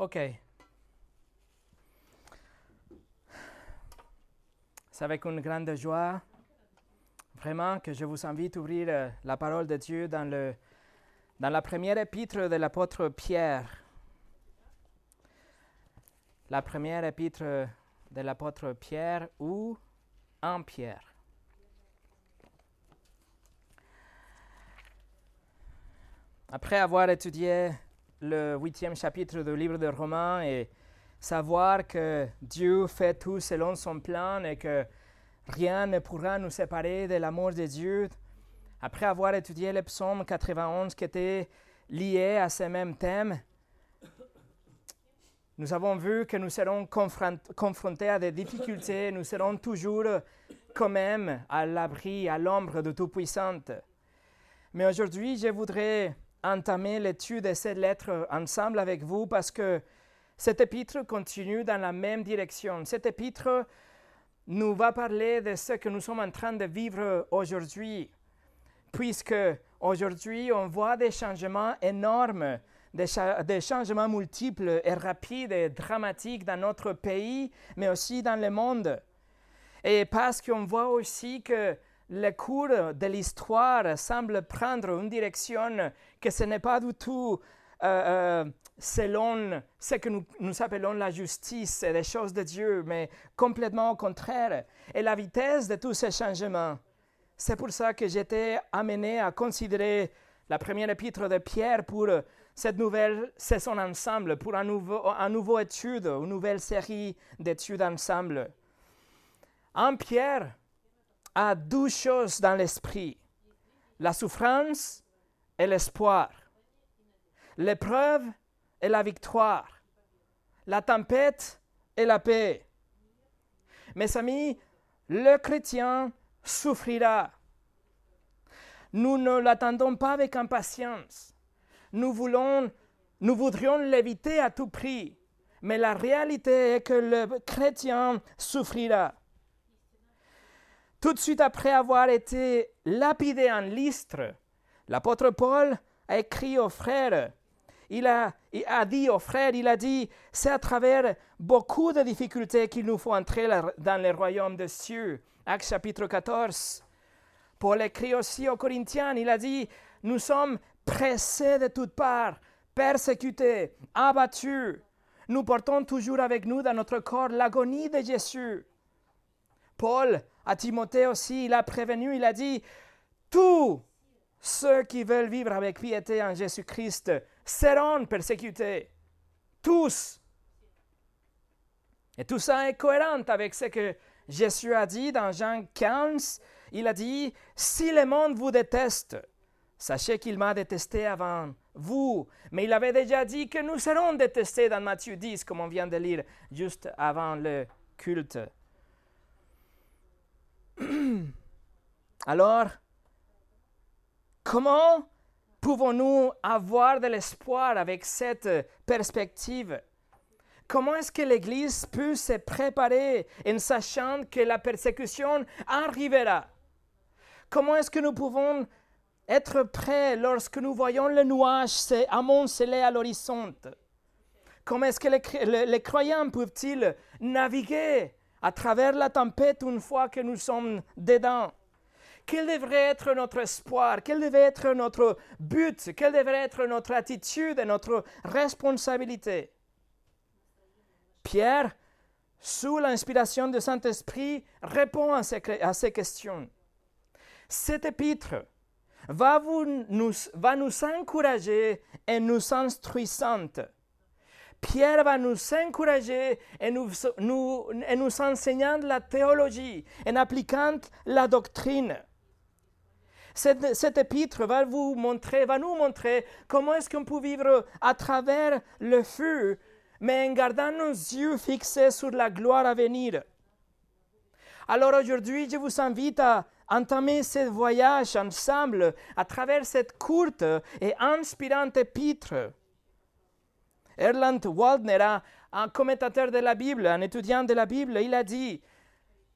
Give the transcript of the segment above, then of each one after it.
OK. C'est avec une grande joie, vraiment, que je vous invite à ouvrir euh, la parole de Dieu dans, le, dans la première épître de l'apôtre Pierre. La première épître de l'apôtre Pierre ou en Pierre. Après avoir étudié le huitième chapitre du livre de Romains et savoir que Dieu fait tout selon son plan et que rien ne pourra nous séparer de l'amour de Dieu, après avoir étudié le psaume 91 qui était lié à ce même thème, nous avons vu que nous serons confrontés à des difficultés, nous serons toujours quand même à l'abri, à l'ombre de Tout-Puissant. Mais aujourd'hui, je voudrais entamer l'étude de cette lettre ensemble avec vous parce que cet épître continue dans la même direction. Cet épître nous va parler de ce que nous sommes en train de vivre aujourd'hui, puisque aujourd'hui on voit des changements énormes, des, des, changements multiples et rapides et dramatiques dans notre pays, mais aussi dans le monde. Et parce qu'on voit aussi que le cours de l'histoire semble prendre une direction que ce n'est pas du tout euh, euh, selon ce que nous, nous, appelons la justice et les choses de Dieu, mais complètement au contraire. Et la vitesse de tous ces changements, c'est pour ça que j'étais amené à considérer la première épître de Pierre pour cette nouvelle saison ensemble, pour un nouveau, un nouveau étude, une nouvelle série d'études ensemble. En Pierre, a deux choses dans l'esprit, la souffrance et l'espoir, l'épreuve et la victoire, la tempête et la paix. Mes amis, le chrétien souffrira. Nous ne l'attendons pas avec impatience. Nous, voulons, nous voudrions l'éviter à tout prix. Mais la réalité est que le chrétien souffrira. Tout de suite après avoir été lapidé en Lystre, l'apôtre Paul a écrit aux frères, il a, il a dit aux frères, il a dit, c'est à travers beaucoup de difficultés qu'il nous faut entrer dans le royaume des cieux. Acte chapitre 14. Paul écrit aussi aux Corinthiens, il a dit, nous sommes pressés de toutes parts, persécutés, abattus. Nous portons toujours avec nous dans notre corps l'agonie de Jésus. Paul à Timothée aussi, il a prévenu, il a dit, tous ceux qui veulent vivre avec piété en Jésus-Christ seront persécutés. Tous. Et tout ça est cohérent avec ce que Jésus a dit dans Jean 15. Il a dit, si le monde vous déteste, sachez qu'il m'a détesté avant vous. Mais il avait déjà dit que nous serons détestés dans Matthieu 10, comme on vient de lire juste avant le culte. Alors, comment pouvons-nous avoir de l'espoir avec cette perspective? Comment est-ce que l'Église peut se préparer en sachant que la persécution arrivera? Comment est-ce que nous pouvons être prêts lorsque nous voyons le nuage amonceler à l'horizon? Comment est-ce que les, les croyants peuvent-ils naviguer à travers la tempête une fois que nous sommes dedans. Quel devrait être notre espoir? Quel devrait être notre but? Quelle devrait être notre attitude et notre responsabilité? Pierre, sous l'inspiration du Saint-Esprit, répond à ces, questions. Cet épître va, vous, nous, va nous encourager et nous instruisant Pierre va nous encourager et nous, nous, nous enseignant la théologie, en appliquant la doctrine. Cette, cet épître va vous montrer, va nous montrer comment est-ce qu'on peut vivre à travers le feu, mais en gardant nos yeux fixés sur la gloire à venir. Alors aujourd'hui, je vous invite à entamer ce voyage ensemble à travers cette courte et inspirante épître Erland Waldner, un commentateur de la Bible, un étudiant de la Bible, il a dit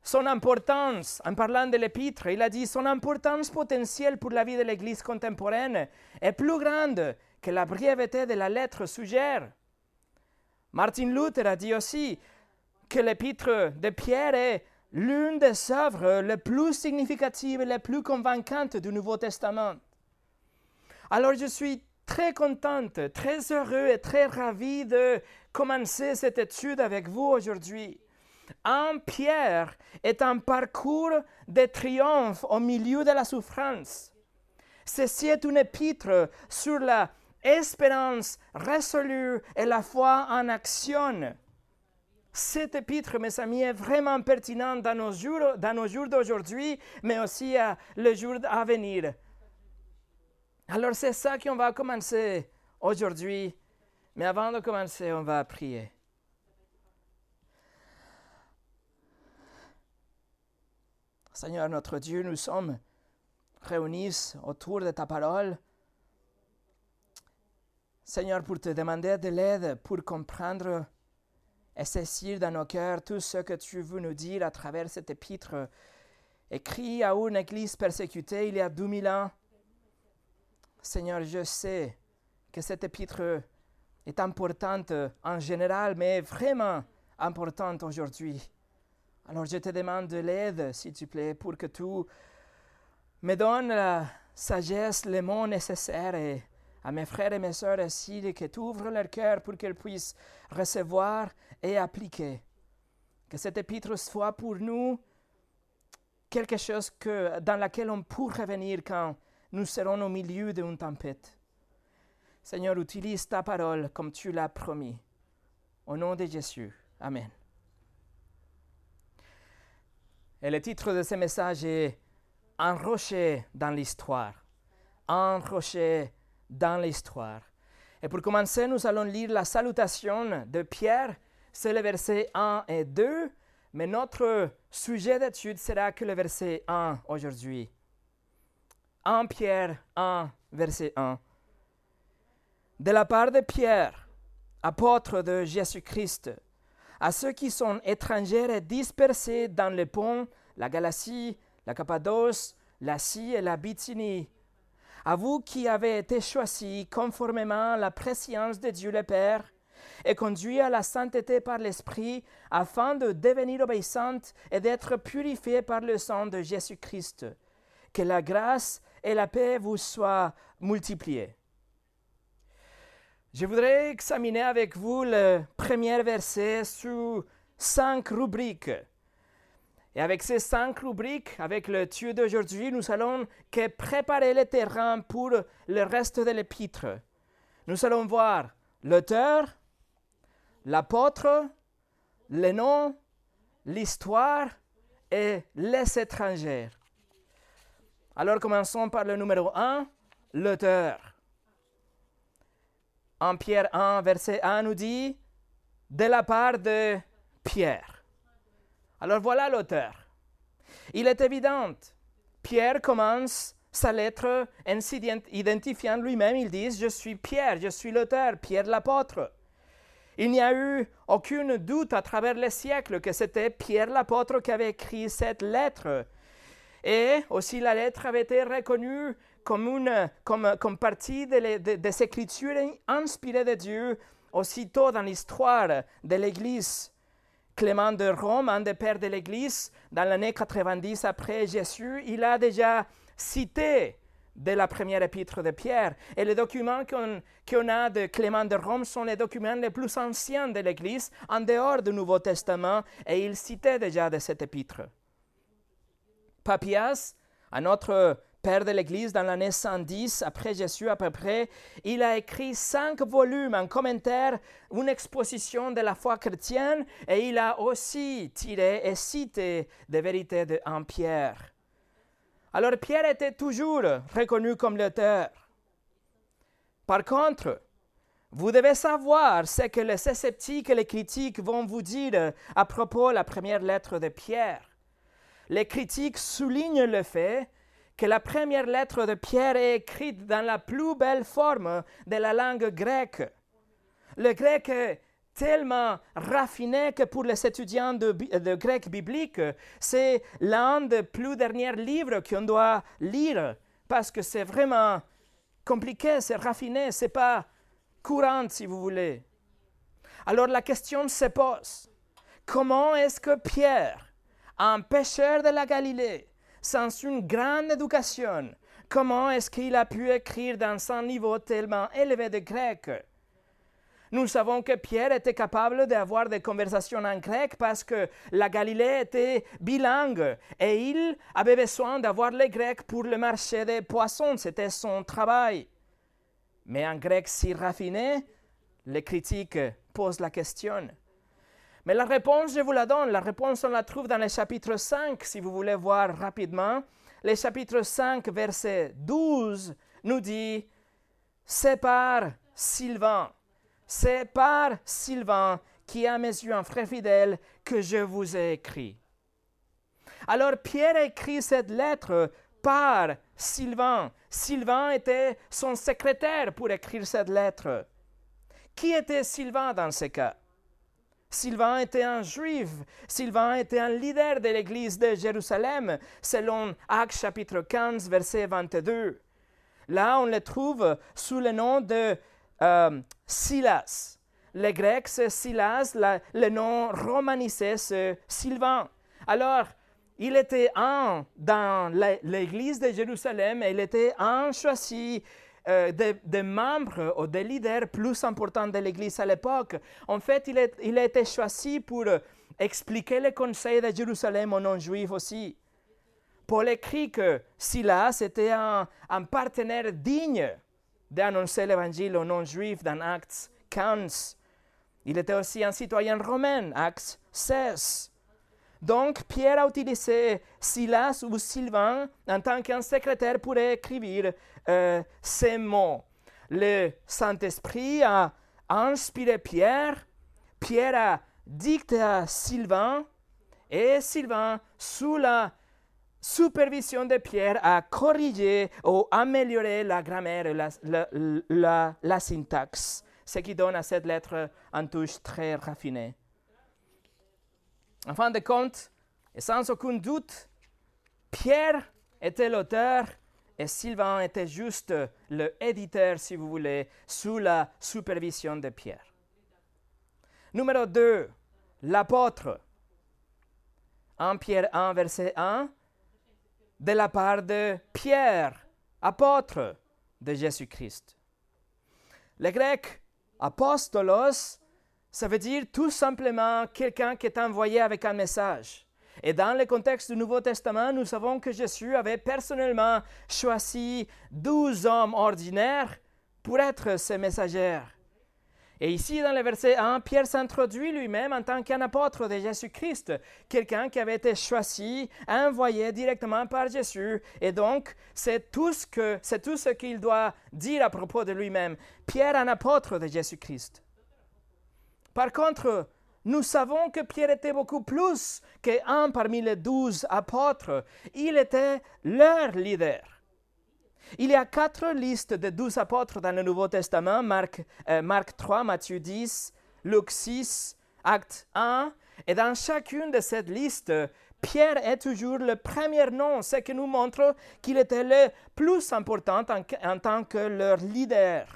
son importance, en parlant de l'épître, il a dit son importance potentielle pour la vie de l'Église contemporaine est plus grande que la brièveté de la lettre suggère. Martin Luther a dit aussi que l'épître de Pierre est l'une des œuvres les plus significatives et les plus convaincantes du Nouveau Testament. Alors je suis très contente, très heureux et très ravi de commencer cette étude avec vous aujourd'hui. Un Pierre est un parcours de triomphe au milieu de la souffrance. Ceci est une épître sur la espérance résolue et la foi en action. Cet épître, mes amis, est vraiment pertinent dans nos jours, dans nos jours d'aujourd'hui, mais aussi à le jour à venir. Alors c'est ça qu'on va commencer aujourd'hui. Mais avant de commencer, on va prier. Seigneur notre Dieu, nous sommes réunis autour de ta parole. Seigneur, pour te demander de l'aide, pour comprendre et saisir dans nos cœurs tout ce que tu veux nous dire à travers cet épître écrit à une église persécutée il y a 2000 ans. Seigneur, je sais que cet épître est importante en général, mais vraiment importante aujourd'hui. Alors je te demande de l'aide, s'il te plaît, pour que tu me donnes la sagesse, les mots nécessaires et à mes frères et mes sœurs ici, que tu ouvres leur cœur pour qu'ils puissent recevoir et appliquer. Que cet épître soit pour nous quelque chose que, dans laquelle on peut revenir quand nous serons au milieu d'une tempête. Seigneur, utilise ta parole comme tu l'as promis. Au nom de Jésus. Amen. Et le titre de ce message est Un rocher dans l'histoire. Un rocher dans l'histoire. Et pour commencer, nous allons lire la salutation de Pierre. C'est le verset 1 et 2, mais notre sujet d'étude sera que le verset 1 aujourd'hui. 1 Pierre 1, verset 1. De la part de Pierre, apôtre de Jésus-Christ, à ceux qui sont étrangers et dispersés dans les ponts, la Galatie, la Cappadoce, l'Asie et la Bithynie, à vous qui avez été choisis conformément à la préscience de Dieu le Père, et conduits à la sainteté par l'Esprit, afin de devenir obéissantes et d'être purifiés par le sang de Jésus-Christ. Que la grâce et la paix vous soient multipliées. Je voudrais examiner avec vous le premier verset sous cinq rubriques. Et avec ces cinq rubriques, avec le Dieu d'aujourd'hui, nous allons préparer le terrain pour le reste de l'épître. Nous allons voir l'auteur, l'apôtre, le nom, l'histoire et les étrangers. Alors commençons par le numéro 1, l'auteur. En Pierre 1, verset 1 nous dit, de la part de Pierre. Alors voilà l'auteur. Il est évident, Pierre commence sa lettre en s'identifiant lui-même. Il dit, je suis Pierre, je suis l'auteur, Pierre l'apôtre. Il n'y a eu aucun doute à travers les siècles que c'était Pierre l'apôtre qui avait écrit cette lettre. Et aussi la lettre avait été reconnue comme, une, comme, partie des écritures inspirées de Dieu aussitôt dans l'histoire de l'Église. Clément de Rome, un des pères de l'Église, dans l'année 90 après Jésus, il a déjà cité de la première épître de Pierre. Et les documents qu'on a de Clément de Rome sont les documents les plus anciens de l'Église, en dehors du Nouveau Testament, et il citait déjà de cette épître. Papias, un autre père de l'Église dans l'année 110 après Jésus à peu près, il a écrit cinq volumes, un commentaire, une exposition de la foi chrétienne, et il a aussi tiré et cité des vérités de Pierre. Alors Pierre était toujours reconnu comme l'auteur. Par contre, vous devez savoir ce que les sceptiques et les critiques vont vous dire à propos de la première lettre de Pierre les critiques soulignent le fait que la première lettre de Pierre est écrite dans la plus belle forme de la langue grecque. Le grec est tellement raffiné que pour les étudiants de, grec biblique, c'est l'un des plus derniers livres qu'on doit lire parce que c'est vraiment compliqué, c'est raffiné, c'est pas courant si vous voulez. Alors la question se pose, comment est-ce que Pierre, un pêcheur de la Galilée, sans une grande éducation, comment est-ce qu'il a pu écrire dans un niveau tellement élevé de grec? Nous savons que Pierre était capable d'avoir des conversations en grec parce que la Galilée était bilingue et il avait besoin d'avoir les grecs pour le marché des poissons. C'était son travail. Mais en grec si raffiné, les critiques posent la question. Mais la réponse, je vous la donne. La réponse, on la trouve dans le chapitre 5, si vous voulez voir rapidement. Le chapitre 5, verset 12, nous dit C'est par Sylvain c'est par Sylvain, qui est à mes yeux un frère fidèle, que je vous ai écrit. Alors Pierre écrit cette lettre par Sylvain. Sylvain était son secrétaire pour écrire cette lettre. Qui était Sylvain dans ce cas? Sylvain était un juif. Sylvain était un leader de l'église de Jérusalem, selon Actes chapitre 15, verset 22. Là, on le trouve sous le nom de euh, Silas. Le grec, c'est Silas, le nom romanisé, c'est Sylvain. Alors, il était un dans l'église de Jérusalem il était un choisi euh, des, membres ou des leaders plus importants de l'église à l'époque. En fait, il, a été choisi pour expliquer les conseils de Jérusalem aux non-juifs aussi. Paul écrit que Silas était un, un partenaire digne d'annoncer l'évangile aux non-juifs dans Actes 15. Il était aussi un citoyen romain, Actes 16. Donc, Pierre a utilisé Silas ou Sylvain en tant qu'un secrétaire pour écrire euh, ces mots. Le Saint-Esprit a inspiré Pierre, Pierre a dicté à Sylvain, et Sylvain, sous la supervision de Pierre a corrigé ou amélioré la grammaire et la, syntaxe, ce qui donne à cette lettre une touche très raffinée. En fin de compte, et sans aucun doute, Pierre était l'auteur et Sylvain était juste le éditeur, si vous voulez, sous la supervision de Pierre. Numéro 2, l'apôtre. 1 Pierre 1, verset 1 de la part de Pierre, apôtre de Jésus-Christ. Le grec apostolos, ça veut dire tout simplement quelqu'un qui est envoyé avec un message. Et dans le contexte du Nouveau Testament, nous savons que Jésus avait personnellement choisi douze hommes ordinaires pour être ses messagers. Et ici, dans le verset 1, Pierre s'introduit lui-même en tant qu'un apôtre de Jésus-Christ, quelqu'un qui avait été choisi, envoyé directement par Jésus. Et donc, c'est tout ce c'est tout ce qu'il doit dire à propos de lui-même. Pierre, un apôtre de Jésus-Christ. Par contre, nous savons que Pierre était beaucoup plus qu'un parmi les douze apôtres. Il était leur leader. Il y a quatre listes de douze apôtres dans le Nouveau Testament, Marc, euh, Marc 3, Matthieu 10, Luc 6, Acte 1. Et dans chacune de ces listes, Pierre est toujours le premier nom, ce qui nous montre qu'il était le plus important en, tant que leur leader.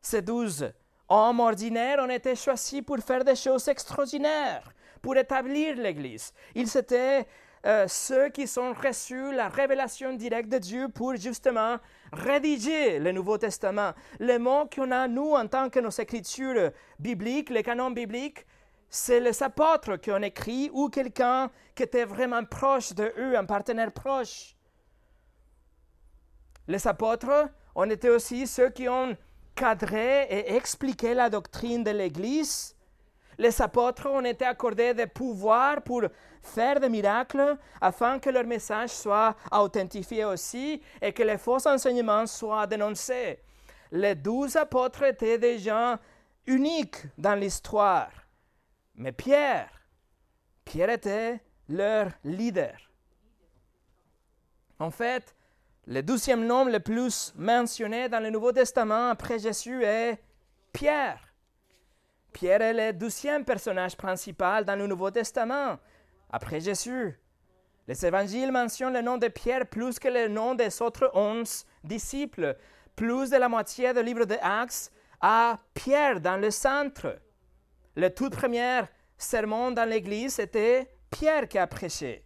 Ces douze hommes ordinaires ont été choisis pour faire des choses extraordinaires, pour établir l'Église. Ils étaient euh, ceux qui ont reçu la révélation directe de Dieu pour justement rédiger le Nouveau Testament. Les mots qu'on a, nous, en tant que nos écritures bibliques, les canons bibliques, c'est les apôtres qui ont écrit ou quelqu'un qui était vraiment proche de eux, un partenaire proche. Les apôtres ont été aussi ceux qui ont cadré et expliqué la doctrine de l'Église les apôtres ont été accordés des pouvoirs pour faire des miracles afin que leur message soit authentifié aussi et que les faux enseignements soient dénoncés. Les douze apôtres étaient des gens uniques dans l'histoire. Mais Pierre, Pierre était leur leader. En fait, le douzième nom le plus mentionné dans le Nouveau Testament après Jésus est Pierre. Pierre est le douzième personnage principal dans le Nouveau Testament, après Jésus. Les évangiles mentionnent le nom de Pierre plus que le nom des autres onze disciples. Plus de la moitié du livre de Actes a Pierre dans le centre. le tout premier sermon dans l'Église, c'était Pierre qui a prêché.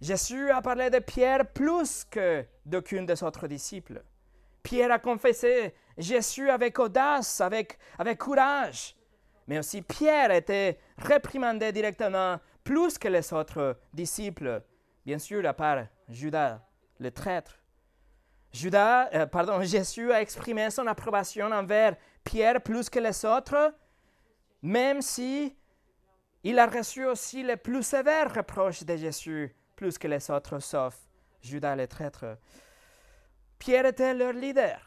Jésus a parlé de Pierre plus que d'aucun des autres disciples. Pierre a confessé Jésus avec audace, avec, avec courage. Mais aussi Pierre était réprimandé directement plus que les autres disciples, bien sûr à part Judas, le traître. Judas, euh, pardon, Jésus a exprimé son approbation envers Pierre plus que les autres, même si il a reçu aussi les plus sévères reproches de Jésus plus que les autres, sauf Judas le traître. Pierre était leur leader.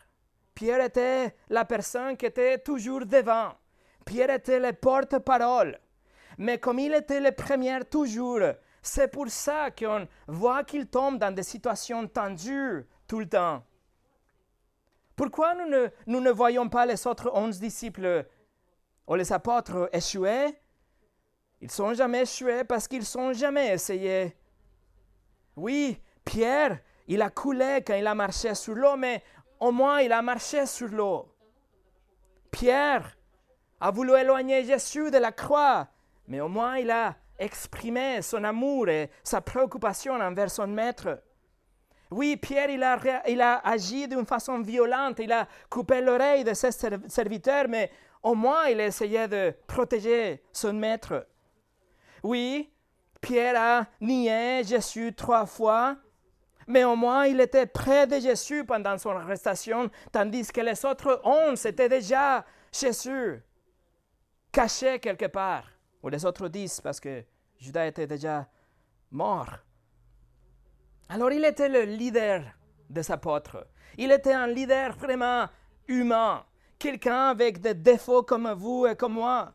Pierre était la personne qui était toujours devant. Pierre était le porte-parole. Mais comme il était le premier toujours, c'est pour ça qu'on voit qu'il tombe dans des situations tendues tout le temps. Pourquoi nous ne, nous ne voyons pas les autres onze disciples ou les apôtres échouer? Ils sont jamais échoués parce qu'ils sont jamais essayés. Oui, Pierre, il a coulé quand il a marché sur l'eau, mais au moins il a marché sur l'eau. Pierre a voulu éloigner Jésus de la croix, mais au moins il a exprimé son amour et sa préoccupation envers son maître. Oui, Pierre, il a, il a agi d'une façon violente, il a coupé l'oreille de ses serviteurs, mais au moins il a essayé de protéger son maître. Oui, Pierre a nié Jésus trois fois, mais au moins il était près de Jésus pendant son arrestation, tandis que les autres onze étaient déjà Jésus, cachés quelque part, ou les autres dix, parce que Judas était déjà mort. Alors il était le leader des apôtres. Il était un leader vraiment humain, quelqu'un avec des défauts comme vous et comme moi.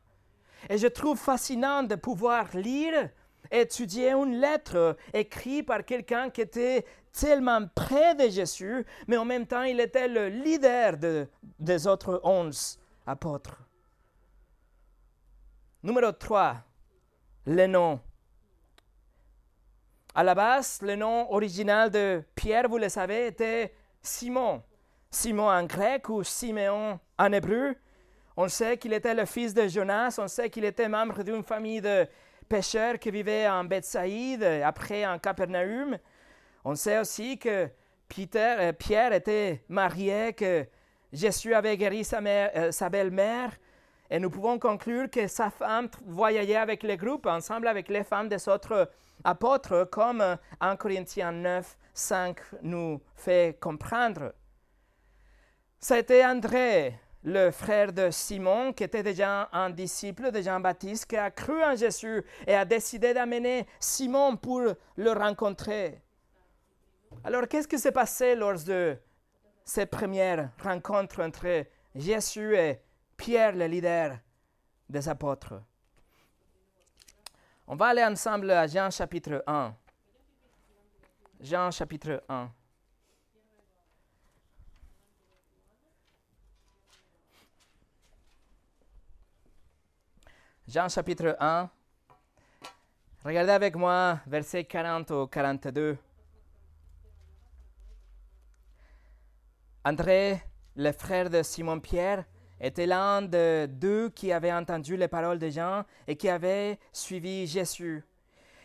Et je trouve fascinant de pouvoir lire, étudier une lettre écrite par quelqu'un qui était tellement près de Jésus, mais en même temps il était le leader de, des autres onze apôtres. Numéro 3, le nom. À la base, le nom original de Pierre, vous le savez, était Simon. Simon en grec ou Siméon en hébreu. On sait qu'il était le fils de Jonas, on sait qu'il était membre d'une famille de pêcheurs qui vivaient en Bethsaïde, après en Capernaum. On sait aussi que euh, Pierre était marié, que Jésus avait guéri sa, euh, sa belle-mère, et nous pouvons conclure que sa femme voyageait avec le groupe, ensemble avec les femmes des autres apôtres, comme 1 Corinthiens 9, 5 nous fait comprendre. C'était André, le frère de Simon, qui était déjà un disciple de Jean-Baptiste, qui a cru en Jésus et a décidé d'amener Simon pour le rencontrer. Alors, qu'est-ce qui s'est passé lors de cette première rencontre entre Jésus et Pierre, le leader des apôtres? On va aller ensemble à Jean chapitre 1. Jean chapitre 1. Jean chapitre 1. Regardez avec moi versets 40 au 42. André, le frère de Simon-Pierre, était l'un de deux qui avaient entendu les paroles de Jean et qui avaient suivi Jésus.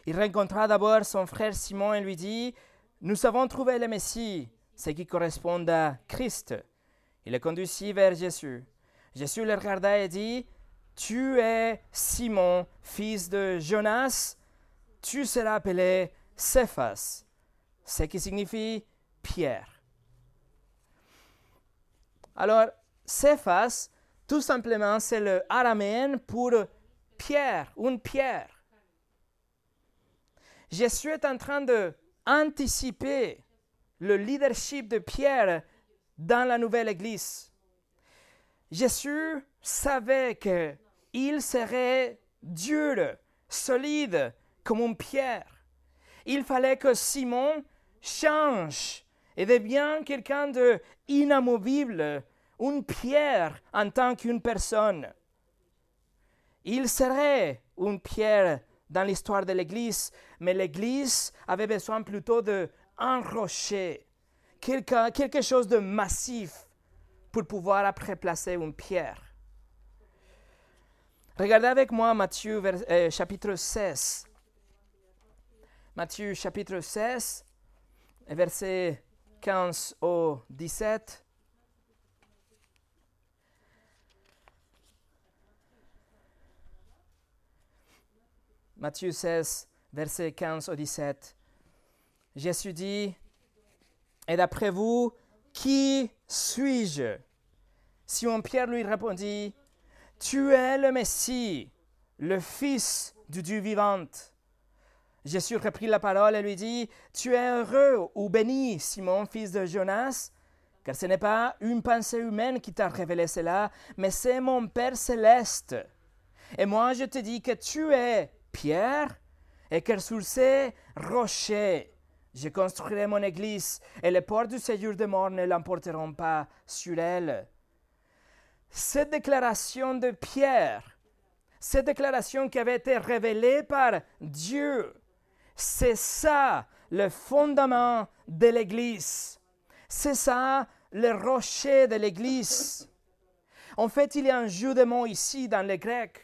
Il rencontra d'abord son frère Simon et lui dit, Nous avons trouvé le Messie, ce qui correspond à Christ. Il le conduisit vers Jésus. Jésus le regarda et dit, Tu es Simon, fils de Jonas, tu seras appelé Cephas, ce qui signifie Pierre. Alors, Cephas, tout simplement, c'est le araméen pour pierre, une pierre. Jésus est en train d'anticiper le leadership de Pierre dans la nouvelle Église. Jésus savait qu'il serait dur, solide comme une pierre. Il fallait que Simon change et devienne quelqu'un d'inamovible, une pierre en tant qu'une personne. Il serait une pierre dans l'histoire de l'Église, mais l'Église avait besoin plutôt d'un rocher, quelque, quelque chose de massif pour pouvoir après placer une pierre. Regardez avec moi Matthieu euh, chapitre 16. Matthieu chapitre 16, verset 15 au 17. Matthieu 16, verset 15 au 17. Jésus dit, Et d'après vous, qui suis-je? Simon Pierre lui répondit, Tu es le Messie, le Fils du Dieu vivant. Jésus reprit la parole et lui dit, Tu es heureux ou béni, Simon, fils de Jonas, car ce n'est pas une pensée humaine qui t'a révélé cela, mais c'est mon Père céleste. Et moi je te dis que tu es Pierre, et que sur ces rochers, je construirai mon église, et les portes du séjour de mort ne l'emporteront pas sur elle. Cette déclaration de Pierre, cette déclaration qui avait été révélée par Dieu, c'est ça le fondament de l'Église. C'est ça le rocher de l'Église. En fait, il y a un jeu de mots ici dans le grec.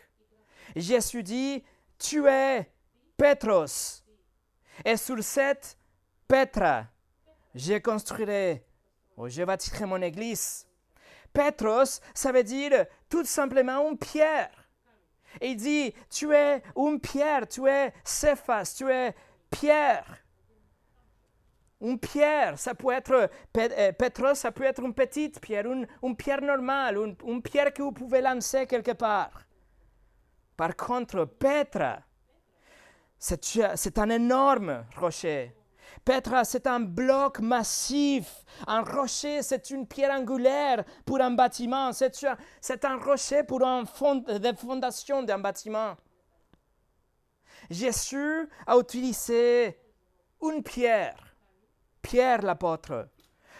Jésus dit, tu es Petros. Et sur cette Petra, je construirai, ou je bâtirai mon église. Petros, ça veut dire tout simplement une pierre. Et il dit, tu es une pierre, tu es Cephas, tu es pierre. Une pierre, ça peut être, euh, Petros, ça peut être une petite pierre, une, pierre normale, une, une, pierre que vous pouvez lancer quelque part. Par contre, Petra, c'est un énorme rocher. Petra, c'est un bloc massif. Un rocher, c'est une pierre angulaire pour un bâtiment. C'est un rocher pour une fond, fondation d'un bâtiment. Jésus a utilisé une pierre, Pierre l'apôtre,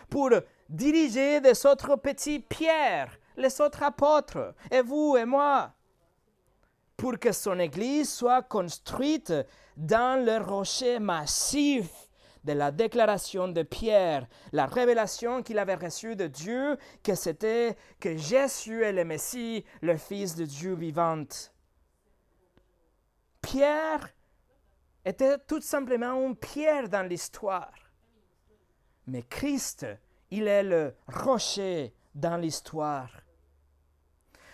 pour diriger des autres petits pierres, les autres apôtres, et vous et moi, pour que son Église soit construite dans le rocher massif de la déclaration de Pierre, la révélation qu'il avait reçue de Dieu, que c'était que Jésus est le Messie, le Fils de Dieu vivant. Pierre était tout simplement une pierre dans l'histoire. Mais Christ, il est le rocher dans l'histoire.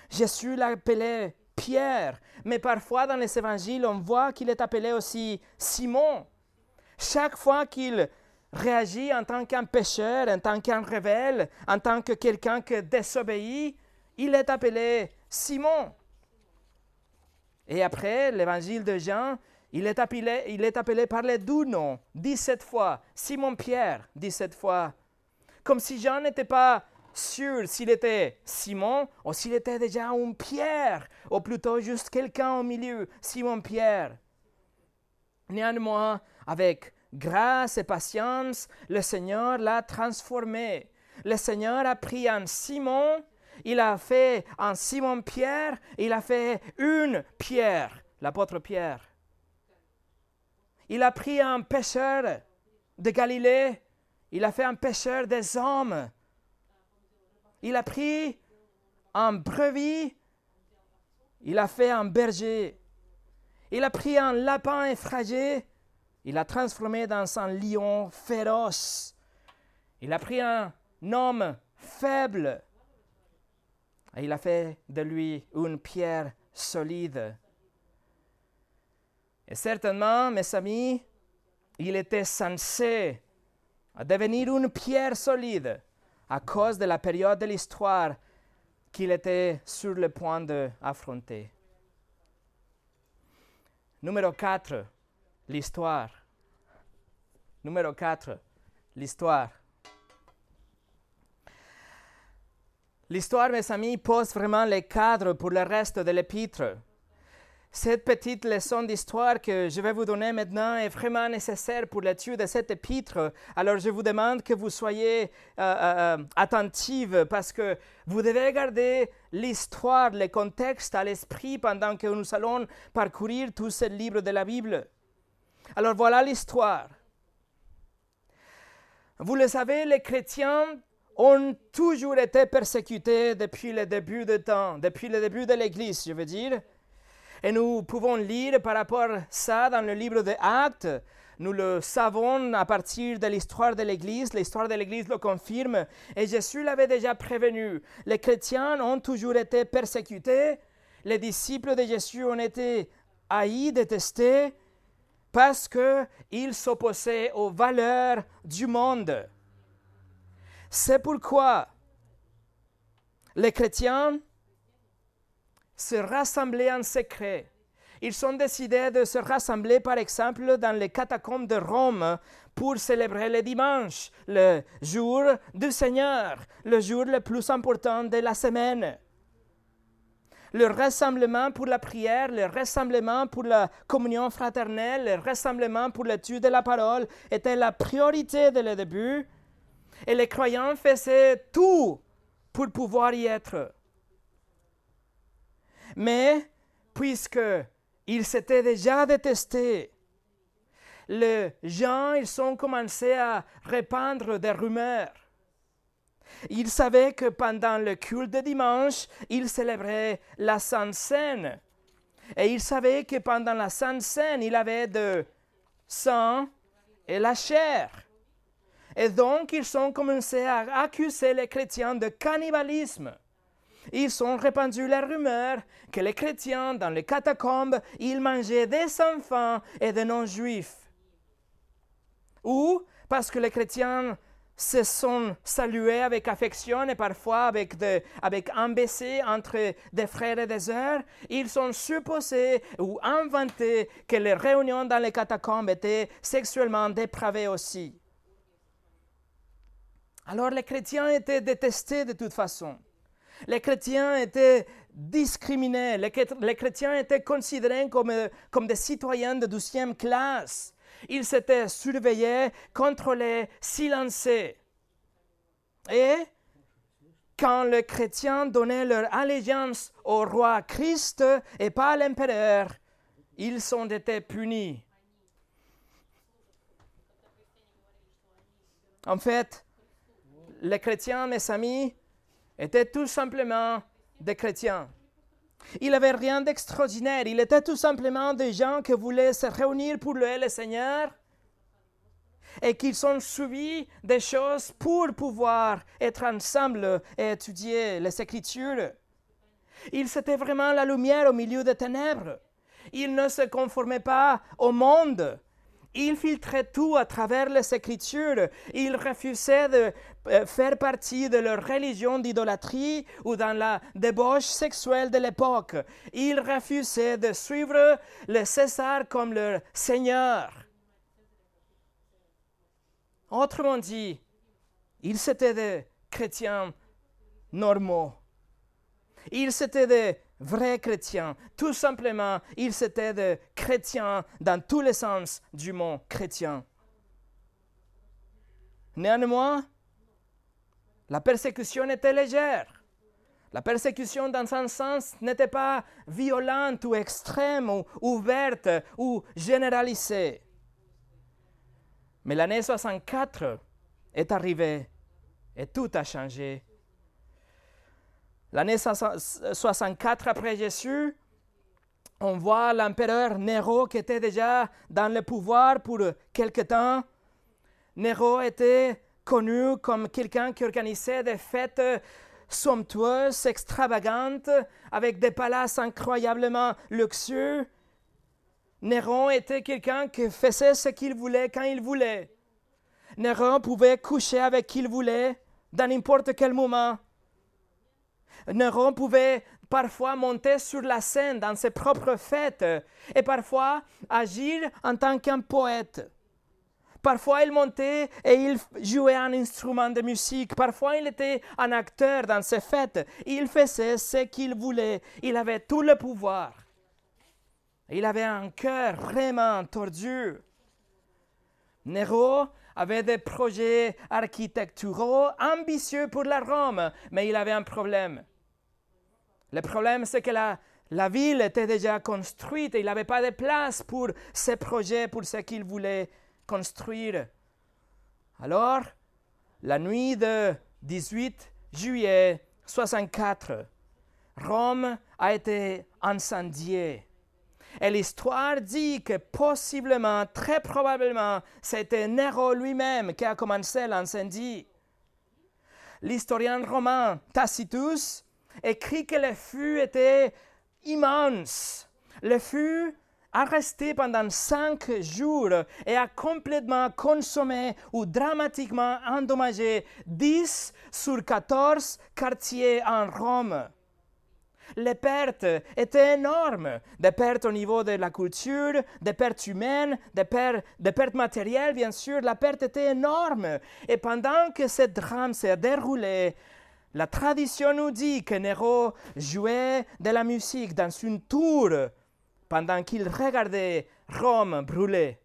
Jésus l'appelait Pierre, mais parfois dans les évangiles, on voit qu'il est appelé aussi Simon. Chaque fois qu'il réagit en tant qu'un pécheur, en tant qu'un rebelle, en tant que quelqu'un qui désobéit, il est appelé Simon. Et après, l'évangile de Jean, il est appelé, il est appelé par les deux noms, 17 fois. Simon-Pierre, 17 fois. Comme si Jean n'était pas sûr s'il était Simon ou s'il était déjà un Pierre, ou plutôt juste quelqu'un au milieu, Simon-Pierre. Néanmoins, avec grâce et patience, le Seigneur l'a transformé. Le Seigneur a pris un Simon il a fait un Simon-Pierre, il a fait une Pierre, l'apôtre Pierre. Il a pris un pêcheur de Galilée, il a fait un pêcheur des hommes. Il a pris un brevis, il a fait un berger. Il a pris un lapin effrayé, il l'a transformé dans un lion féroce. Il a pris un homme faible, il a fait de lui une pierre solide. Et certainement, mes amis, il était censé devenir une pierre solide à cause de la période de l'histoire qu'il était sur le point d'affronter. Numéro 4, l'histoire. Numéro 4, l'histoire. L'histoire, mes amis, pose vraiment les cadres pour le reste de l'épître. Cette petite leçon d'histoire que je vais vous donner maintenant est vraiment nécessaire pour l'étude de cet épître. Alors je vous demande que vous soyez euh, euh, euh, attentive parce que vous devez garder l'histoire, le contexte à l'esprit pendant que nous allons parcourir tout ce livre de la Bible. Alors voilà l'histoire. Vous le savez, les chrétiens ont toujours été persécutés depuis le début de temps, depuis le début de l'Église, je veux dire. Et nous pouvons lire par rapport à ça dans le livre des Actes. Nous le savons à partir de l'histoire de l'Église. L'histoire de l'Église le confirme. Et Jésus l'avait déjà prévenu. Les chrétiens ont toujours été persécutés. Les disciples de Jésus ont été haïs, détestés, parce qu'ils s'opposaient aux valeurs du monde. C'est pourquoi les chrétiens se rassemblaient en secret. Ils ont décidé de se rassembler, par exemple, dans les catacombes de Rome pour célébrer le dimanche, le jour du Seigneur, le jour le plus important de la semaine. Le rassemblement pour la prière, le rassemblement pour la communion fraternelle, le rassemblement pour l'étude de la parole était la priorité dès le début. Et les croyants faisaient tout pour pouvoir y être. Mais puisque ils s'étaient déjà détestés, les gens ils ont commencé à répandre des rumeurs. Ils savaient que pendant le culte de dimanche, ils célébraient la Sainte Seine. Et ils savaient que pendant la Sainte Seine, il avait de sang et la chair. Et donc, ils ont commencé à accuser les chrétiens de cannibalisme. Ils ont répandu la rumeur que les chrétiens, dans les catacombes, ils mangeaient des enfants et des non-juifs. Ou parce que les chrétiens se sont salués avec affection et parfois avec, avec un baiser entre des frères et des sœurs, ils ont supposé ou inventé que les réunions dans les catacombes étaient sexuellement dépravées aussi. Alors les chrétiens étaient détestés de toute façon. Les chrétiens étaient discriminés. Les, chrétiens étaient considérés comme, comme des citoyens de douzième classe. Ils s'étaient surveillés, contrôlés, silencés. Et quand les chrétiens donnaient leur allégeance au roi Christ et pas à l'empereur, ils ont été punis. En fait, les chrétiens, mes amis, étaient tout simplement des chrétiens. Il n'avait rien d'extraordinaire. Il était tout simplement des gens qui voulaient se réunir pour le Seigneur et qui ont suivi des choses pour pouvoir être ensemble et étudier les Écritures. Ils étaient vraiment la lumière au milieu des ténèbres. Ils ne se conformaient pas au monde. Il filtrait tout à travers les Écritures. Il refusait de euh, faire partie de leur religion d'idolâtrie ou dans la débauche sexuelle de l'époque. Il refusait de suivre le César comme leur Seigneur. Autrement dit, ils étaient des chrétiens normaux. Ils étaient des vrais chrétiens. Tout simplement, ils étaient des chrétiens dans tous les sens du mot chrétien. Néanmoins, la persécution était légère. La persécution, dans un sens, n'était pas violente ou extrême ou ouverte ou généralisée. Mais l'année 64 est arrivée et tout a changé L'année 64 après Jésus, on voit l'empereur Néro qui était déjà dans le pouvoir pour quelque temps. Néro était connu comme quelqu'un qui organisait des fêtes somptueuses, extravagantes, avec des palaces incroyablement luxueux. Néron était quelqu'un qui faisait ce qu'il voulait quand il voulait. Néron pouvait coucher avec qui il voulait, dans n'importe quel moment. Néron pouvait parfois monter sur la scène dans ses propres fêtes et parfois agir en tant qu'un poète. Parfois, il montait et il jouait un instrument de musique. Parfois, il était un acteur dans ses fêtes. Il faisait ce qu'il voulait. Il avait tout le pouvoir. Il avait un cœur vraiment tordu. Néron avait des projets architecturaux ambitieux pour la Rome, mais il avait un problème. Le problème, c'est que la, la ville était déjà construite et il n'avait pas de place pour ses projets, pour ce qu'il voulait construire. Alors, la nuit de 18 juillet 64, Rome a été incendiée. Et l'histoire dit que possiblement, très probablement, c'était Nero lui-même qui a commencé l'incendie. L'historien romain Tacitus écrit que le feu était immense. Le feu a resté pendant cinq jours et a complètement consommé ou dramatiquement endommagé 10 sur 14 quartiers en Rome les pertes étaient énormes. Des pertes au niveau de la culture, des pertes humaines, des, pertes, matérielles, bien sûr. La perte était énorme. Et pendant que ce drame s'est déroulé, la tradition nous dit que Nero jouait de la musique dans une tour pendant qu'il regardait Rome brûler.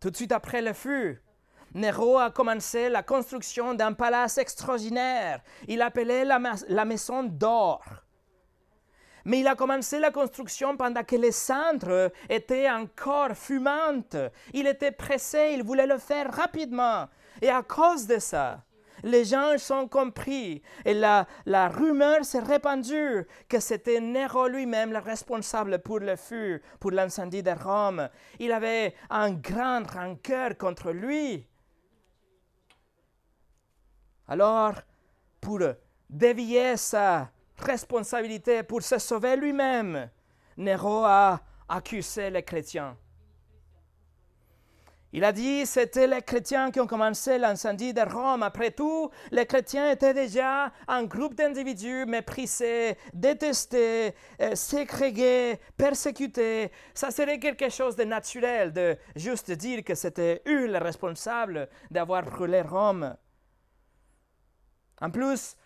Tout de suite après le feu, Nero a commencé la construction d'un palace extraordinaire. Il appelait la, la maison d'or. Mais il a commencé la construction pendant que les cendres étaient encore fumantes. Il était pressé, il voulait le faire rapidement. Et à cause de ça, les gens sont compris et la, la rumeur s'est répandue que c'était Nero lui-même le responsable pour le feu, pour l'incendie de Rome. Il avait un grand rancœur contre lui. Alors, pour dévier sa responsabilité, pour se sauver lui-même, Nero a accusé les chrétiens. Il a dit c'était les chrétiens qui ont commencé l'incendie de Rome. Après tout, les chrétiens étaient déjà un groupe d'individus méprisés, détestés, euh, ségrégés, persécutés. Ça serait quelque chose de naturel de juste dire que c'était eux les responsables d'avoir brûlé Rome. En plus,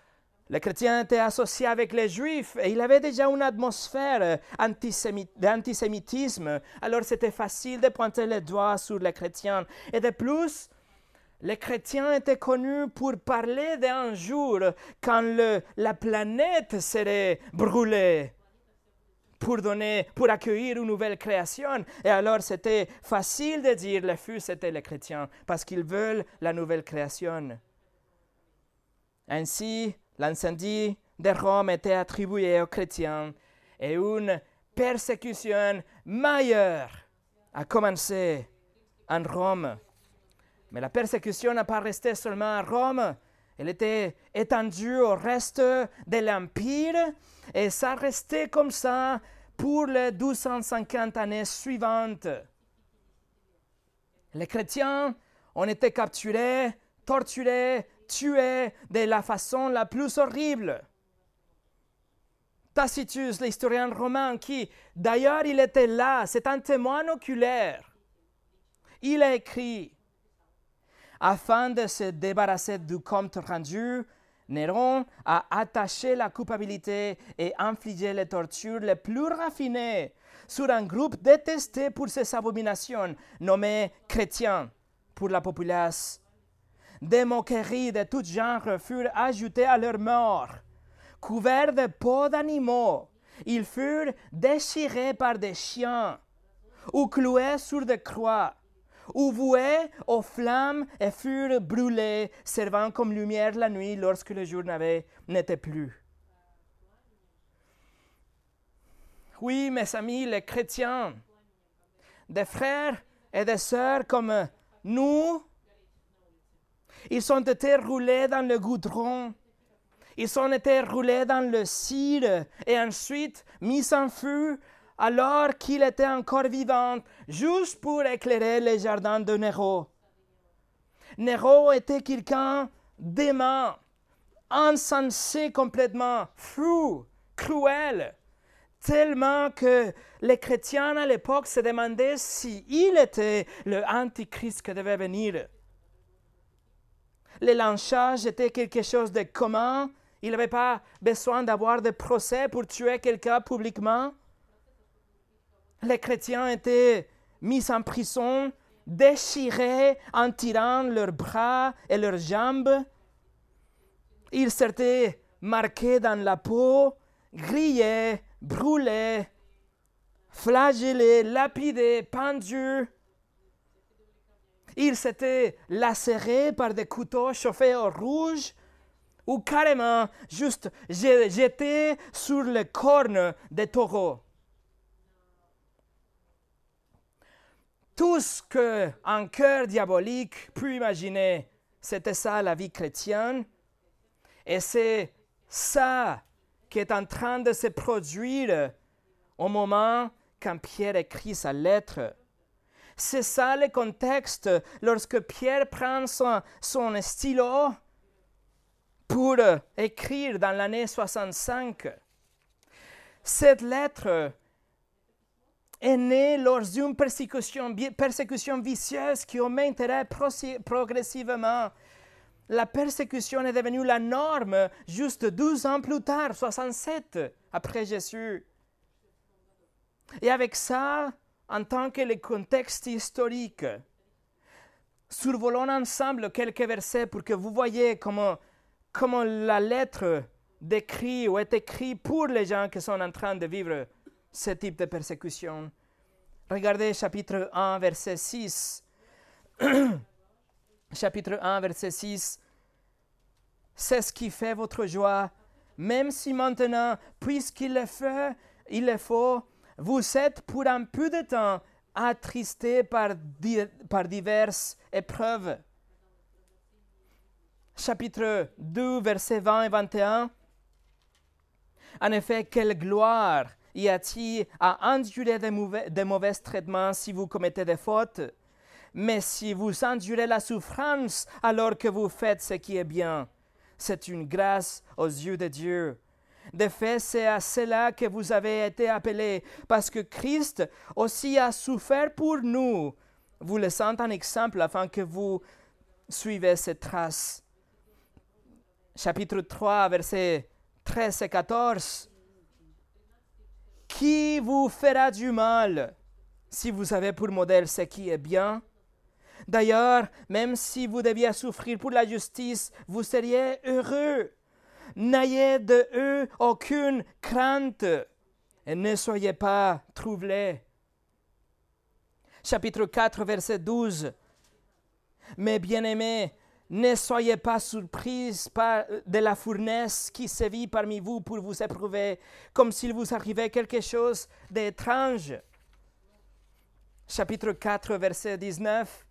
les chrétiens étaient associés avec les juifs et il avait déjà une atmosphère d'antisémitisme. Alors c'était facile de pointer les doigts sur les chrétiens. Et de plus, les chrétiens étaient connus pour parler d'un jour quand la planète serait brûlée pour donner, pour accueillir une nouvelle création. Et alors c'était facile de dire le feu c'était les chrétiens parce qu'ils veulent la nouvelle création. Ainsi, l'incendie de Rome était attribué aux chrétiens et une persécution majeure a commencé en Rome. Mais la persécution n'a pas resté seulement à Rome, elle était étendue au reste de l'Empire et ça restait comme ça pour les 1250 années suivantes. Les chrétiens ont été capturés, torturés, tué de la façon la plus horrible. Tacitus, l'historien romain, qui d'ailleurs il était là, c'est un témoin oculaire. Il a écrit Afin de se débarrasser du compte rendu, Néron a attaché la culpabilité et infligé les tortures les plus raffinées sur un groupe détesté pour ses abominations, nommé chrétien pour la populace des moqueries de tout genre furent ajoutées à leur mort. Couverts de peaux d'animaux, ils furent déchirés par des chiens, ou cloués sur des croix, ou voués aux flammes et furent brûlés, servant comme lumière la nuit lorsque le jour n'était plus. Oui, mes amis, les chrétiens, des frères et des sœurs comme nous, ils ont été roulés dans le goudron. Ils ont été roulés dans le cire et ensuite mis en feu alors qu'il était encore vivant, juste pour éclairer les jardins de Nero. Nero était quelqu'un d'aimant, insensé complètement, fou, cruel, tellement que les chrétiens à l'époque se demandaient s'il il était le Antichrist qui devait venir le lynchage était quelque chose de commun. Il n'avait pas besoin d'avoir de procès pour tuer quelqu'un publiquement. Les chrétiens étaient mis en prison, déchirés en tirant leurs bras et leurs jambes. Ils s'étaient marqués dans la peau, grillés, brûlés, flagellés, lapidés, pendus. Ils s'étaient lacérés par des couteaux chauffés au rouge ou carrément juste jeté sur le corne des taureaux. Tout ce qu'un cœur diabolique peut imaginer, c'était ça la vie chrétienne. Et c'est ça qui est en train de se produire au moment quand Pierre écrit sa lettre. C'est ça le contexte lorsque Pierre prend son, stylo pour écrire dans l'année 65. Cette lettre est née lors d'une persécution, persécution vicieuse qui augmenterait progressivement. La persécution est devenue la norme juste 12 ans plus tard, 67 après Jésus. Et avec ça, en tant que le contexte historique, survolons ensemble quelques versets pour que vous voyez comment, comment la lettre décrit ou est écrite pour les gens qui sont en train de vivre ce type de persécution. Regardez chapitre 1, verset 6. chapitre 1, verset 6. C'est ce qui fait votre joie, même si maintenant, puisqu'il le fait, il le faut, vous êtes pour un peu de temps attristés par, par diverses épreuves. Chapitre 2, versets 20 et 21. En effet, quelle gloire y a-t-il à endurer des mauvais, des mauvais traitements si vous commettez des fautes? Mais si vous endurez la souffrance alors que vous faites ce qui est bien, c'est une grâce aux yeux de Dieu. De fait, c'est à cela que vous avez été appelés, parce que Christ aussi a souffert pour nous, vous laissant un exemple afin que vous suivez ses traces. Chapitre 3, versets 13 et 14. Qui vous fera du mal? Si vous avez pour modèle ce qui est bien D'ailleurs, même si vous deviez souffrir pour la justice, vous seriez heureux. N'ayez de eux aucune crainte et ne soyez pas troublés. Chapitre 4, verset 12. Mes bien-aimés, ne soyez pas surpris par de la fournaise qui sévit parmi vous pour vous éprouver, comme s'il vous arrivait quelque chose d'étrange. Chapitre 4, verset 19.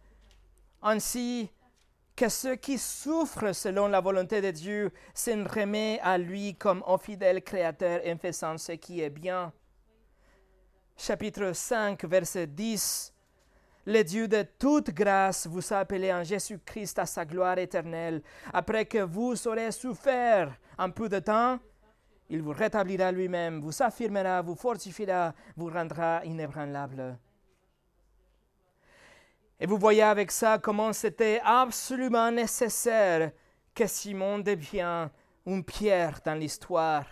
Ainsi, que ceux qui souffrent selon la volonté de Dieu s'en remettent à lui comme au fidèle Créateur en faisant ce qui est bien. Chapitre 5, verset 10. Le Dieu de toute grâce vous a appelé en Jésus-Christ à sa gloire éternelle. Après que vous aurez souffert un peu de temps, il vous rétablira lui-même, vous affirmera, vous fortifiera, vous rendra inébranlable. Et vous voyez avec ça comment c'était absolument nécessaire que Simon devienne une pierre dans l'histoire.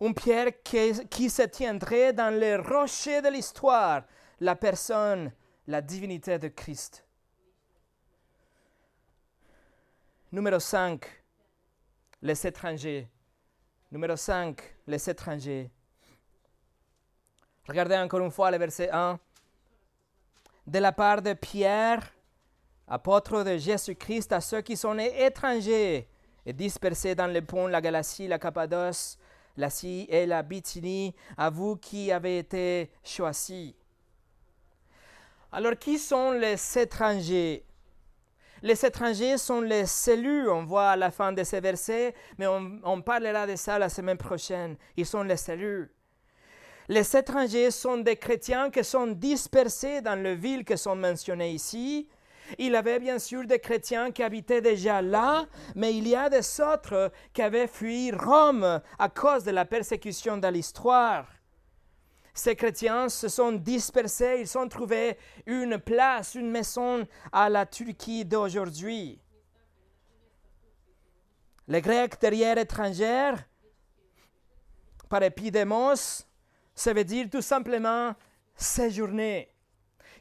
Une pierre qui, se tiendrait dans le rocher de l'histoire, la personne, la divinité de Christ. Numéro 5, les étrangers. Numéro 5, les étrangers. Regardez encore une fois le verset 1 de la part de Pierre, apôtre de Jésus-Christ, à ceux qui sont étrangers et dispersés dans les ponts, la Galatie, la Cappadoce, la Syrie et la Bithynie, à vous qui avez été choisis. Alors, qui sont les étrangers? Les étrangers sont les cellules, on voit à la fin de ces versets, mais on, parlera de ça la semaine prochaine. Ils sont les cellules. Les étrangers sont des chrétiens qui sont dispersés dans les villes qui sont mentionnées ici. Il y avait bien sûr des chrétiens qui habitaient déjà là, mais il y a des autres qui avaient fui Rome à cause de la persécution de l'histoire. Ces chrétiens se sont dispersés, ils ont trouvé une place, une maison à la Turquie d'aujourd'hui. Les Grecs derrière étrangers, par épidémos, ça veut dire tout simplement séjourner.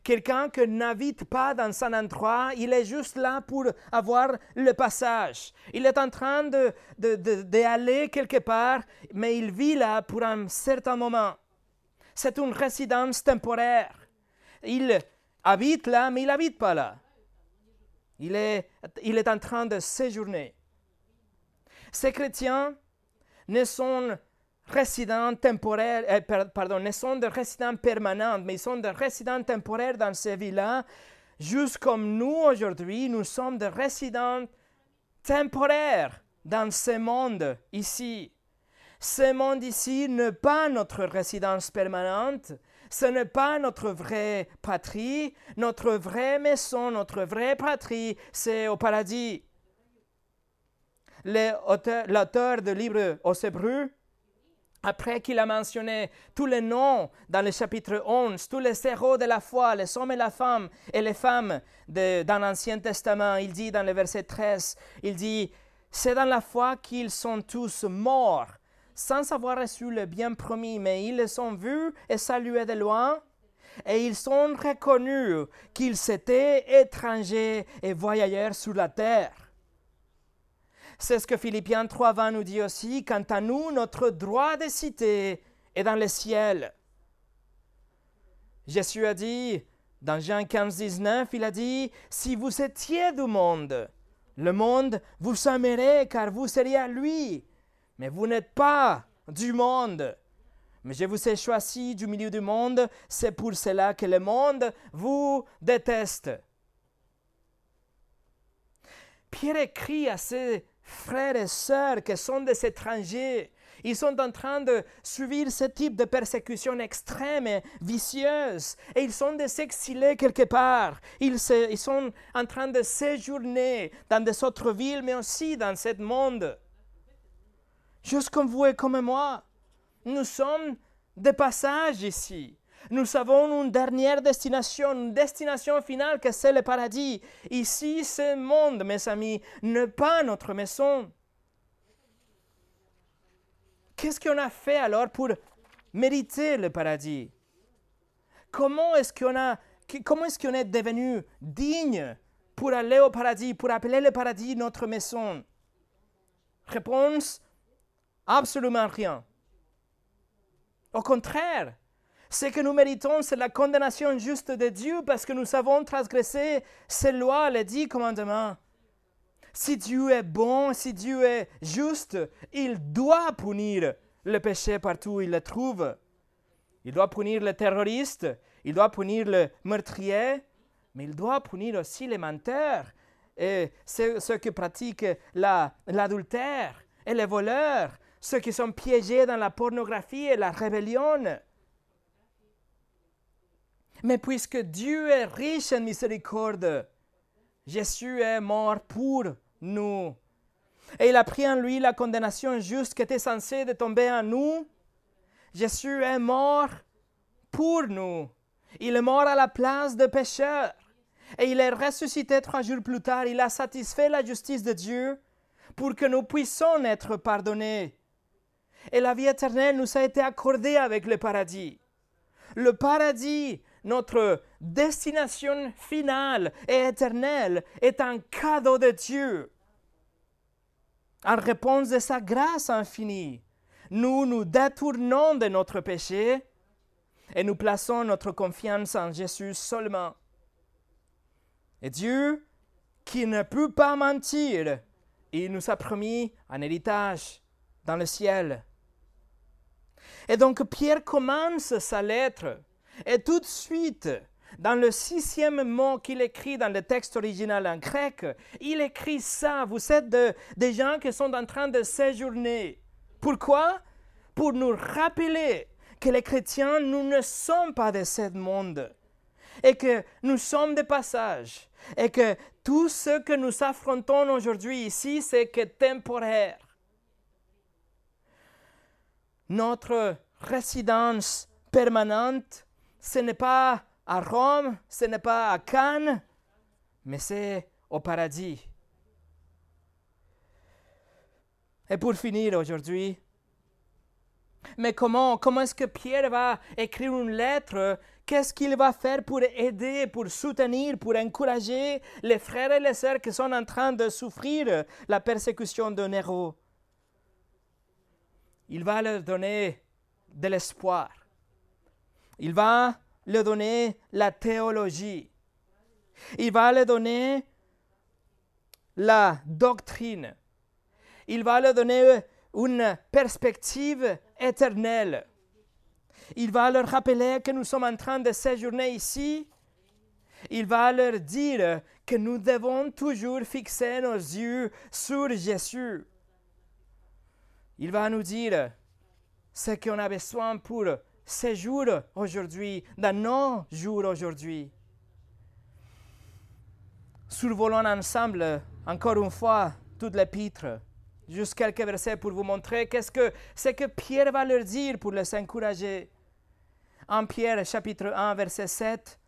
Quelqu'un qui n'habite pas dans un endroit, il est juste là pour avoir le passage. Il est en train d'aller de, de, quelque part, mais il vit là pour un certain moment. C'est une résidence temporaire. Il habite là, mais il n'habite pas là. Il est, il est en train de séjourner. Ces chrétiens ne sont résidents temporaires, euh, pardon, ne sont de résidents permanents, mais ils sont de résidents temporaires dans ces villas, juste comme nous aujourd'hui, nous sommes de résidents temporaires dans ce monde ici. Ce monde ici n'est pas notre résidence permanente, ce n'est pas notre vraie patrie, notre vraie maison, notre vraie patrie, c'est au paradis. L'auteur de livre aux Hébreux, après qu'il a mentionné tous les noms dans le chapitre 11, tous les héros de la foi, les hommes et la femme et les femmes dans l'Ancien Testament, il dit dans le verset 13, il dit, c'est dans la foi qu'ils sont tous morts sans avoir reçu le bien promis, mais ils les ont vus et salués de loin, et ils sont reconnus qu'ils étaient étrangers et voyageurs sur la terre. C'est ce que Philippiens 3.20 nous dit aussi, quant à nous, notre droit de cité est dans le ciel. Jésus a dit, dans Jean 15, 19, il a dit, si vous étiez du monde, le monde vous aimerait car vous seriez à lui. Mais vous n'êtes pas du monde. Mais je vous ai choisi du milieu du monde, c'est pour cela que le monde vous déteste. Pierre écrit à ses frères et sœurs qui sont des étrangers. Ils sont en train de subir ce type de persécution extrême et vicieuse. Et ils sont des exilés quelque part. Ils, sont en train de séjourner dans des autres villes, mais aussi dans ce monde juste comme vous et comme moi. Nous sommes de passage ici. Nous avons une dernière destination, une destination finale que c'est le paradis. Ici, ce monde, mes amis, n'est pas notre maison. Qu'est-ce qu'on a fait alors pour mériter le paradis? Comment est-ce qu'on a, comment est-ce qu'on est devenu digne pour aller au paradis, pour appeler le paradis notre maison? Réponse Absolument rien. Au contraire, ce que nous méritons, c'est la condamnation juste de Dieu parce que nous avons transgressé ses lois, les dix commandements. Si Dieu est bon, si Dieu est juste, il doit punir le péché partout où il le trouve. Il doit punir le terroriste, il doit punir le meurtrier, mais il doit punir aussi les menteurs et ceux, qui pratiquent l'adultère et les voleurs ceux qui sont piégés dans la pornographie et la rébellion. Mais puisque Dieu est riche en miséricorde, Jésus est mort pour nous. Et il a pris en lui la condamnation juste qui était censée de tomber en nous. Jésus est mort pour nous. Il est mort à la place de pécheurs. Et il est ressuscité trois jours plus tard. Il a satisfait la justice de Dieu pour que nous puissions être pardonnés et la vie éternelle nous a été accordée avec le paradis. Le paradis, notre destination finale et éternelle, est un cadeau de Dieu. En réponse de sa grâce infinie, nous nous détournons de notre péché et nous plaçons notre confiance en Jésus seulement. Et Dieu, qui ne peut pas mentir, il nous a promis un héritage dans le ciel. Et donc Pierre commence sa lettre et tout de suite, dans le sixième mot qu'il écrit dans le texte original en grec, il écrit ça. Vous êtes des gens qui sont en train de séjourner. Pourquoi? Pour nous rappeler que les chrétiens, nous ne sommes pas de ce monde et que nous sommes de passage et que tout ce que nous affrontons aujourd'hui ici, c'est que temporaire notre résidence permanente, ce n'est pas à Rome, ce n'est pas à Cannes, mais c'est au paradis. Et pour finir aujourd'hui, mais comment, comment est-ce que Pierre va écrire une lettre? Qu'est-ce qu'il va faire pour aider, pour soutenir, pour encourager les frères et les sœurs qui sont en train de souffrir la persécution de Néro il va leur donner de l'espoir. Il va leur donner la théologie. Il va leur donner la doctrine. Il va leur donner une perspective éternelle. Il va leur rappeler que nous sommes en train de séjourner ici. Il va leur dire que nous devons toujours fixer nos yeux sur Jésus. Il va nous dire ce qu'on a besoin pour ces jours aujourd'hui, dans nos jours aujourd'hui. Survolons ensemble, encore une fois, toute l'épître. Juste quelques versets pour vous montrer qu'est-ce que c'est que Pierre va leur dire pour les encourager. En Pierre chapitre 1 verset 7,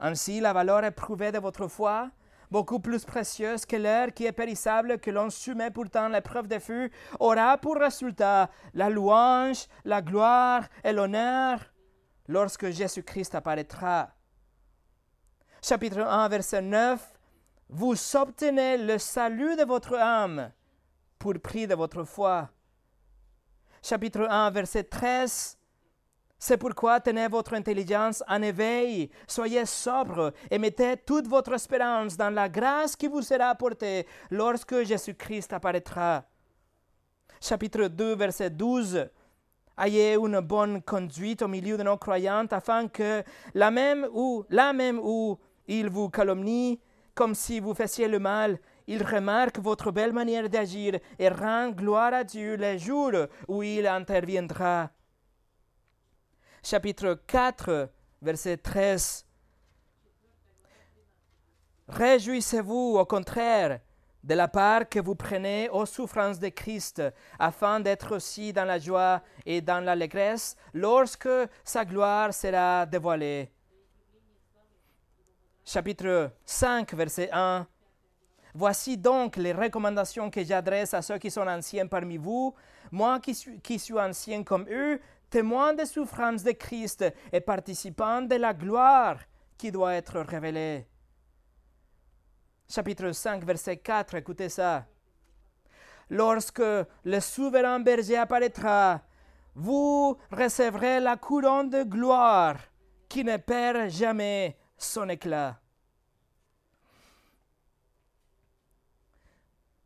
Ainsi la valeur éprouvée de votre foi, beaucoup plus précieuse que l'air qui est périssable, que l'on soumet pourtant l'épreuve de feu, aura pour résultat la louange, la gloire et l'honneur lorsque Jésus-Christ apparaîtra. Chapitre 1, verset 9. Vous obtenez le salut de votre âme pour prix de votre foi. Chapitre 1, verset 13. C'est pourquoi tenez votre intelligence en éveil, soyez sobre et mettez toute votre espérance dans la grâce qui vous sera apportée lorsque Jésus-Christ apparaîtra. Chapitre 2, verset 12. Ayez une bonne conduite au milieu de nos croyants afin que même la même où ils vous calomnient comme si vous faisiez le mal, il remarque votre belle manière d'agir et rend gloire à Dieu les jours où il interviendra. Chapitre 4, verset 13. Réjouissez-vous au contraire de la part que vous prenez aux souffrances de Christ, afin d'être aussi dans la joie et dans l'allégresse lorsque sa gloire sera dévoilée. Chapitre 5, verset 1. Voici donc les recommandations que j'adresse à ceux qui sont anciens parmi vous, moi qui suis, qui suis ancien comme eux, témoin des souffrances de Christ et participant de la gloire qui doit être révélée chapitre 5, verset 4, écoutez ça. Lorsque le souverain berger apparaîtra, vous recevrez la couronne de gloire qui ne perd jamais son éclat.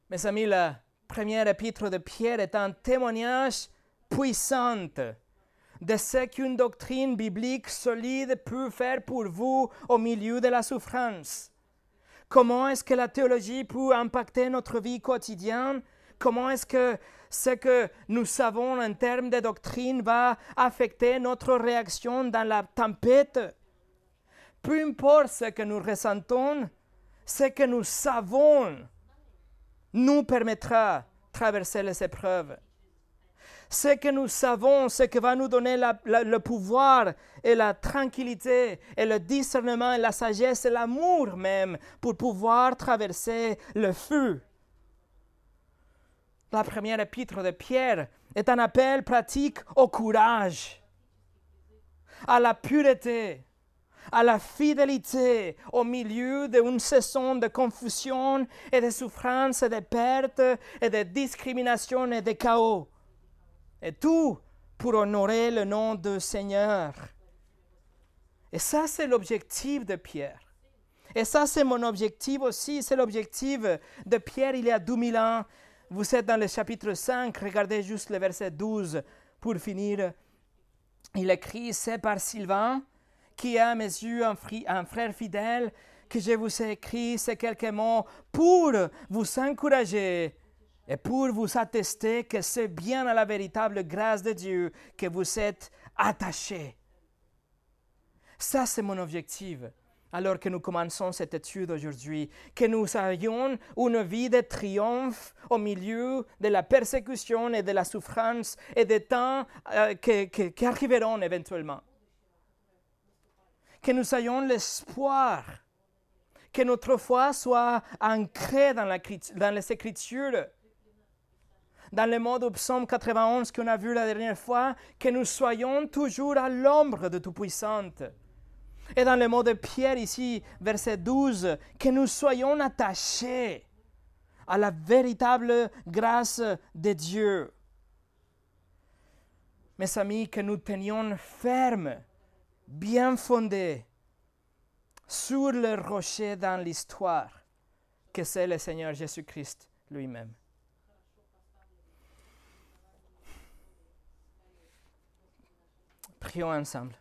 Mes amis, la première épître de Pierre est un témoignage puissant de ce qu'une doctrine biblique solide peut faire pour vous au milieu de la souffrance. Comment est-ce que la théologie peut impacter notre vie quotidienne? Comment est-ce que ce que nous savons en termes de doctrine va affecter notre réaction dans la tempête? Peu importe ce que nous ressentons, ce que nous savons nous permettra de traverser les épreuves ce que nous savons, ce que va nous donner le pouvoir et la tranquillité et le discernement et la sagesse et l'amour même pour pouvoir traverser le feu. La première épître de Pierre est un appel pratique au courage, à la pureté, à la fidélité au milieu d'une saison de confusion et de souffrance et de perte et de discrimination et de chaos. Et tout pour honorer le nom du Seigneur. Et ça, c'est l'objectif de Pierre. Et ça, c'est mon objectif aussi. C'est l'objectif de Pierre il y a 2000 ans. Vous êtes dans le chapitre 5. Regardez juste le verset 12 pour finir. Il écrit C'est par Sylvain, qui est à mes yeux un, un frère fidèle, que je vous ai écrit ces quelques mots pour vous encourager et pour vous attester que c'est bien à la véritable grâce de Dieu que vous êtes attachés. Ça, c'est mon objectif. Alors que nous commençons cette étude aujourd'hui, que nous ayons une vie de triomphe au milieu de la persécution et de la souffrance et des temps euh, qui, arriveront éventuellement. Que nous ayons l'espoir que notre foi soit ancrée dans, les Écritures dans le mode psaume 91 qu'on a vu la dernière fois, que nous soyons toujours à l'ombre de Tout-Puissante. Et dans le mot de Pierre ici, verset 12, que nous soyons attachés à la véritable grâce de Dieu. Mes amis, que nous tenions ferme, bien fondés, sur le rocher dans l'histoire, que c'est le Seigneur Jésus-Christ lui-même. Prions ensemble.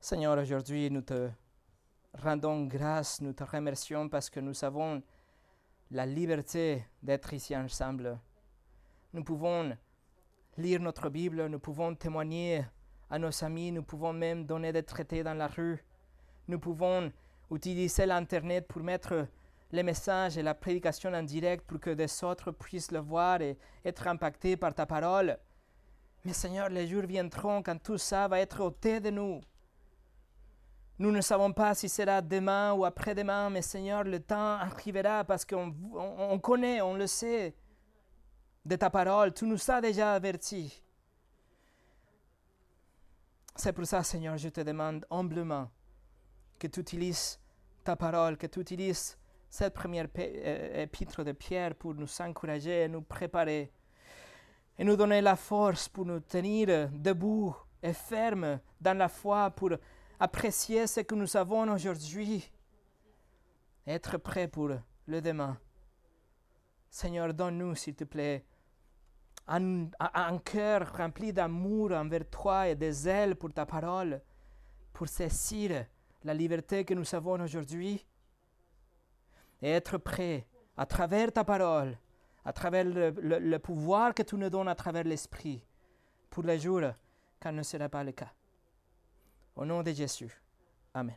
Seigneur, aujourd'hui, nous te rendons grâce, nous te remercions parce que nous avons la liberté d'être ici ensemble. Nous pouvons lire notre Bible, nous pouvons témoigner à nos amis, nous pouvons même donner des traités dans la rue. Nous pouvons utiliser l'Internet pour mettre les messages et la prédication en direct pour que des autres puissent le voir et être impactés par ta parole. Mais Seigneur, les jours viendront quand tout ça va être ôté de nous. Nous ne savons pas si sera demain ou après-demain, mais Seigneur, le temps arrivera parce qu'on connaît, on le sait de ta parole. Tu nous as déjà avertis. C'est pour ça, Seigneur, je te demande humblement que tu utilises ta parole, que tu utilises cette première épître de Pierre pour nous encourager, nous préparer et nous donner la force pour nous tenir debout et fermes dans la foi, pour apprécier ce que nous avons aujourd'hui, être prêt pour le demain. Seigneur, donne-nous, s'il te plaît, un, un cœur rempli d'amour envers toi et de zèle pour ta parole, pour saisir la liberté que nous avons aujourd'hui et être prêt à travers ta parole, à travers le, pouvoir que tu nous donnes à travers l'Esprit, pour les jours quand ne sera pas le cas. Au nom de Jésus. Amen.